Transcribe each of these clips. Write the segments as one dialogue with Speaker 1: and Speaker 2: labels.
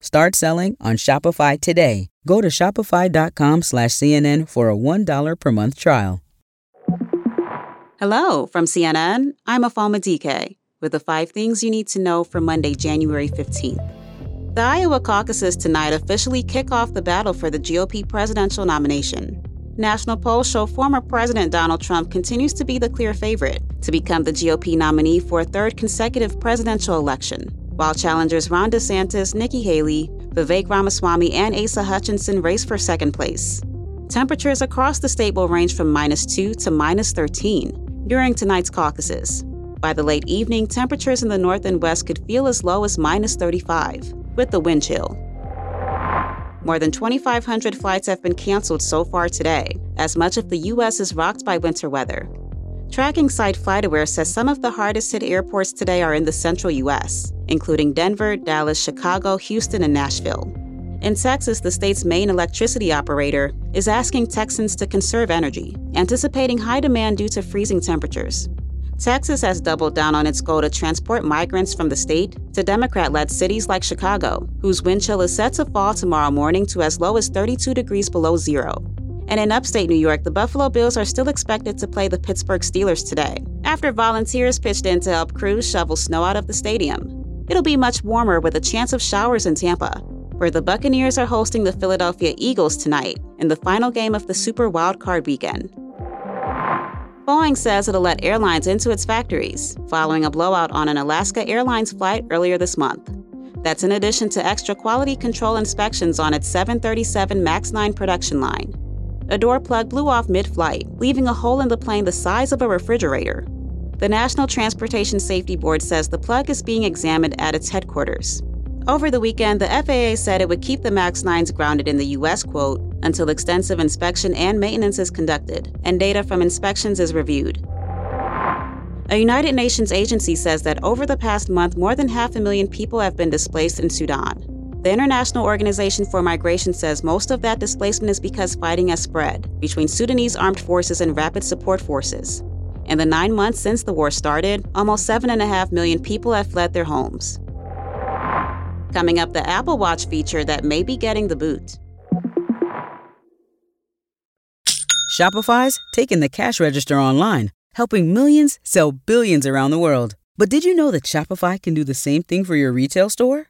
Speaker 1: Start selling on Shopify today. Go to shopify.com slash CNN for a $1 per month trial.
Speaker 2: Hello from CNN. I'm Afama DK with the five things you need to know for Monday, January 15th. The Iowa caucuses tonight officially kick off the battle for the GOP presidential nomination. National polls show former President Donald Trump continues to be the clear favorite to become the GOP nominee for a third consecutive presidential election, while challengers Ron DeSantis, Nikki Haley, Vivek Ramaswamy, and Asa Hutchinson race for second place. Temperatures across the state will range from minus 2 to minus 13 during tonight's caucuses. By the late evening, temperatures in the north and west could feel as low as minus 35, with the wind chill. More than 2,500 flights have been canceled so far today, as much of the U.S. is rocked by winter weather. Tracking site FlightAware says some of the hardest hit airports today are in the central U.S., including Denver, Dallas, Chicago, Houston, and Nashville. In Texas, the state's main electricity operator is asking Texans to conserve energy, anticipating high demand due to freezing temperatures. Texas has doubled down on its goal to transport migrants from the state to Democrat led cities like Chicago, whose wind chill is set to fall tomorrow morning to as low as 32 degrees below zero. And in upstate New York, the Buffalo Bills are still expected to play the Pittsburgh Steelers today, after volunteers pitched in to help crews shovel snow out of the stadium. It'll be much warmer with a chance of showers in Tampa, where the Buccaneers are hosting the Philadelphia Eagles tonight in the final game of the Super Wildcard weekend. Boeing says it'll let airlines into its factories, following a blowout on an Alaska Airlines flight earlier this month. That's in addition to extra quality control inspections on its 737 MAX 9 production line. A door plug blew off mid flight, leaving a hole in the plane the size of a refrigerator. The National Transportation Safety Board says the plug is being examined at its headquarters. Over the weekend, the FAA said it would keep the MAX 9s grounded in the U.S., quote, until extensive inspection and maintenance is conducted and data from inspections is reviewed. A United Nations agency says that over the past month, more than half a million people have been displaced in Sudan. The International Organization for Migration says most of that displacement is because fighting has spread between Sudanese armed forces and rapid support forces. In the nine months since the war started, almost 7.5 million people have fled their homes. Coming up, the Apple Watch feature that may be getting the boot.
Speaker 1: Shopify's taking the cash register online, helping millions sell billions around the world. But did you know that Shopify can do the same thing for your retail store?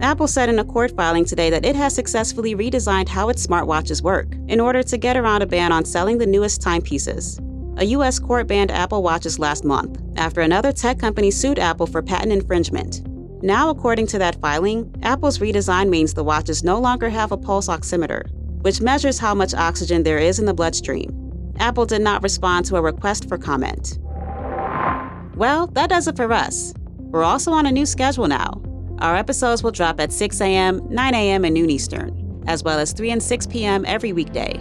Speaker 2: Apple said in a court filing today that it has successfully redesigned how its smartwatches work in order to get around a ban on selling the newest timepieces. A U.S. court banned Apple Watches last month after another tech company sued Apple for patent infringement. Now, according to that filing, Apple's redesign means the watches no longer have a pulse oximeter, which measures how much oxygen there is in the bloodstream. Apple did not respond to a request for comment. Well, that does it for us. We're also on a new schedule now. Our episodes will drop at 6 a.m., 9 a.m., and noon Eastern, as well as 3 and 6 p.m. every weekday.